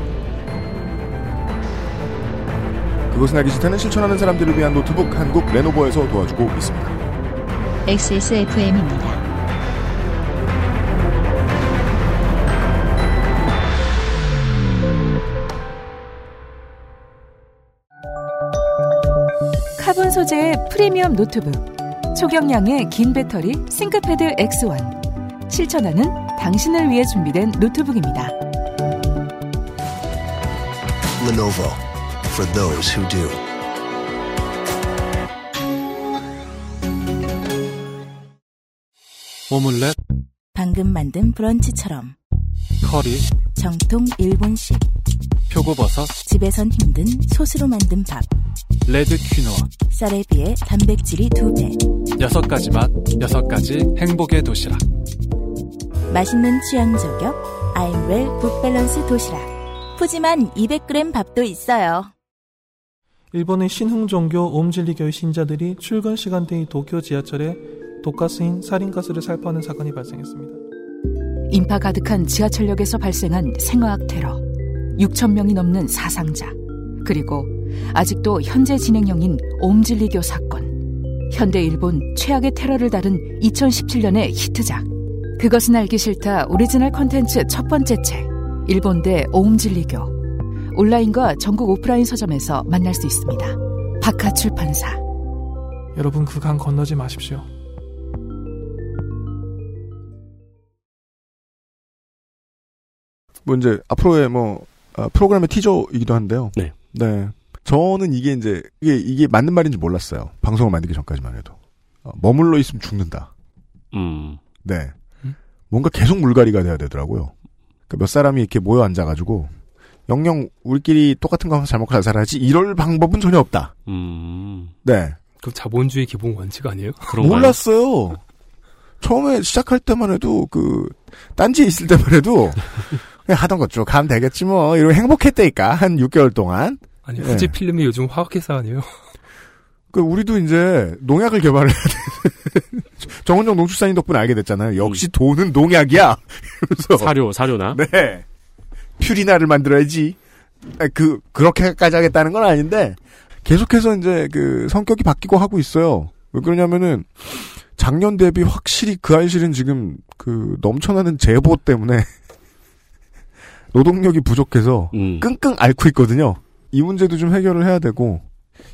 그것은 알기 싫다는 실천하는 사람들을 위한 노트북 한국 레노버에서 도와주고 있습니다. XSFM입니다. 카본 소재의 프리미엄 노트북. 초경량에 긴 배터리 ThinkPad X1. 실천하는 당신을 위해 준비된 노트북입니다. Lenovo for those who do. 오믈렛, 방금 만든 브런치처럼 커리, 정통 일본식 표고버섯, 집에선 힘든 소스로 만든 밥 red 퀴노아. 쌀에 비해 단백질이 두배 여섯 가지 맛, 여섯 가지 행복의 도시락. 맛있는 취향 저격 아임웰 good balance 도시락 푸짐한 200g 밥도 있어요 일본의 신흥종교 옴진리교의 신자들이 출근 시간대의 도쿄 지하철에 독가스인 살인가스를 살포하는 사건이 발생했습니다. 인파 가득한 지하철역에서 발생한 생화학 테러. 6천 명이 넘는 사상자. 그리고 아직도 현재 진행형인 옴진리교 사건. 현대 일본 최악의 테러를 다룬 2017년의 히트작. 그것은 알기 싫다 오리지널 컨텐츠 첫 번째 책. 일본 대 옴진리교. 온라인과 전국 오프라인 서점에서 만날 수 있습니다. 박하 출판사. 여러분 그 강 건너지 마십시오. 뭐 이제 앞으로의 뭐 아, 프로그램의 티저이기도 한데요. 네. 네. 저는 이게 이제 이게 이게 맞는 말인지 몰랐어요. 방송을 만들기 전까지만 해도 어, 머물러 있으면 죽는다. 음. 네. 뭔가 계속 물갈이가 돼야 되더라고요. 그몇 사람이 이렇게 모여 앉아가지고 영영 우리끼리 똑같은 거 하면서 잘 먹고 잘 살아야지 이럴 방법은 전혀 없다. 음. 네. 그럼 자본주의 기본 원칙 아니에요? (laughs) 몰랐어요. 처음에 시작할 때만 해도 그 딴지에 있을 때만 해도 (laughs) 그냥 하던 것쭉 하면 되겠지 뭐 이러고 행복했다니까 한 6개월 동안. 아니 네. 후지 필름이 요즘 화학회사 아니에요? (laughs) 그 우리도 이제 농약을 개발을 해야 돼. (laughs) 정은정 농축산인 덕분에 알게 됐잖아요. 역시 돈은 농약이야. (laughs) 이러면서 사료, 사료나? 네. 퓨리나를 만들어야지. 아, 그 그렇게까지 하겠다는 건 아닌데 계속해서 이제 그 성격이 바뀌고 하고 있어요. 왜 그러냐면은 작년 대비 확실히 그 알실은 지금 그 넘쳐나는 제보 때문에 노동력이 부족해서 음. 끙끙 앓고 있거든요. 이 문제도 좀 해결을 해야 되고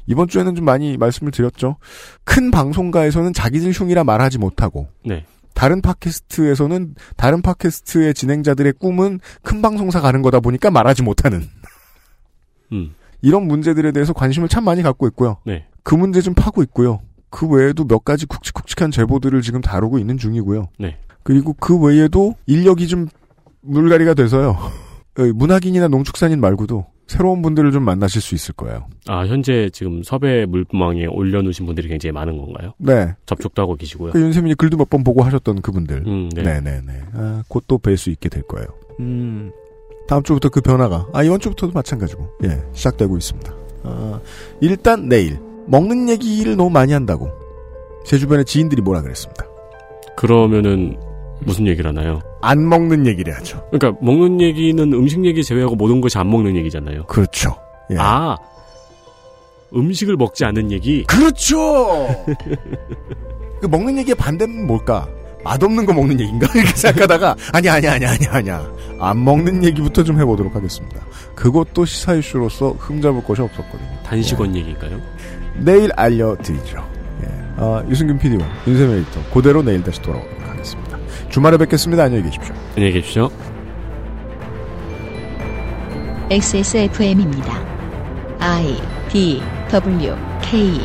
이번 주에는 좀 많이 말씀을 드렸죠. 큰 방송가에서는 자기들 흉이라 말하지 못하고 네. 다른 팟캐스트에서는 다른 팟캐스트의 진행자들의 꿈은 큰 방송사 가는 거다 보니까 말하지 못하는 음. 이런 문제들에 대해서 관심을 참 많이 갖고 있고요. 네. 그 문제 좀 파고 있고요. 그 외에도 몇 가지 굵직굵직한 제보들을 지금 다루고 있는 중이고요. 네. 그리고 그 외에도 인력이 좀 물갈이가 돼서요. (laughs) 어, 문학인이나 농축산인 말고도 새로운 분들을 좀 만나실 수 있을 거예요. 아, 현재 지금 섭외 물망에 올려놓으신 분들이 굉장히 많은 건가요? 네. 접촉도 하고 계시고요. 그 윤세민이 글도 몇 번 보고 하셨던 그분들. 음, 네. 네네네. 아, 곧 또 뵐 수 있게 될 거예요. 음. 다음 주부터 그 변화가, 아, 이번 주부터도 마찬가지고, 예, 시작되고 있습니다. 아, 일단 내일, 먹는 얘기를 너무 많이 한다고, 제 주변에 지인들이 뭐라 그랬습니다. 그러면은 무슨 얘기를 하나요? 안 먹는 얘기를 하죠. 그러니까 먹는 얘기는 음식 얘기 제외하고 모든 것이 안 먹는 얘기잖아요. 그렇죠. 예. 아 음식을 먹지 않는 얘기. 그렇죠. (laughs) 그 먹는 얘기의 반대는 뭘까? 맛없는 거 먹는 얘기인가? (laughs) 이렇게 생각하다가 아니야 아니야 아니야 아니야 아니야 안 먹는 얘기부터 좀 해보도록 하겠습니다. 그것도 시사 이슈로서 흠잡을 것이 없었거든요. 단식원 얘기인가요? 내일 알려드리죠. 예. 아, 유승균 PD와 윤세민 에디터 그대로 내일 다시 돌아오도록 하겠습니다. 주말에 뵙겠습니다. 안녕히 계십시오. 안녕히 계십시오. XSFM입니다. I D W K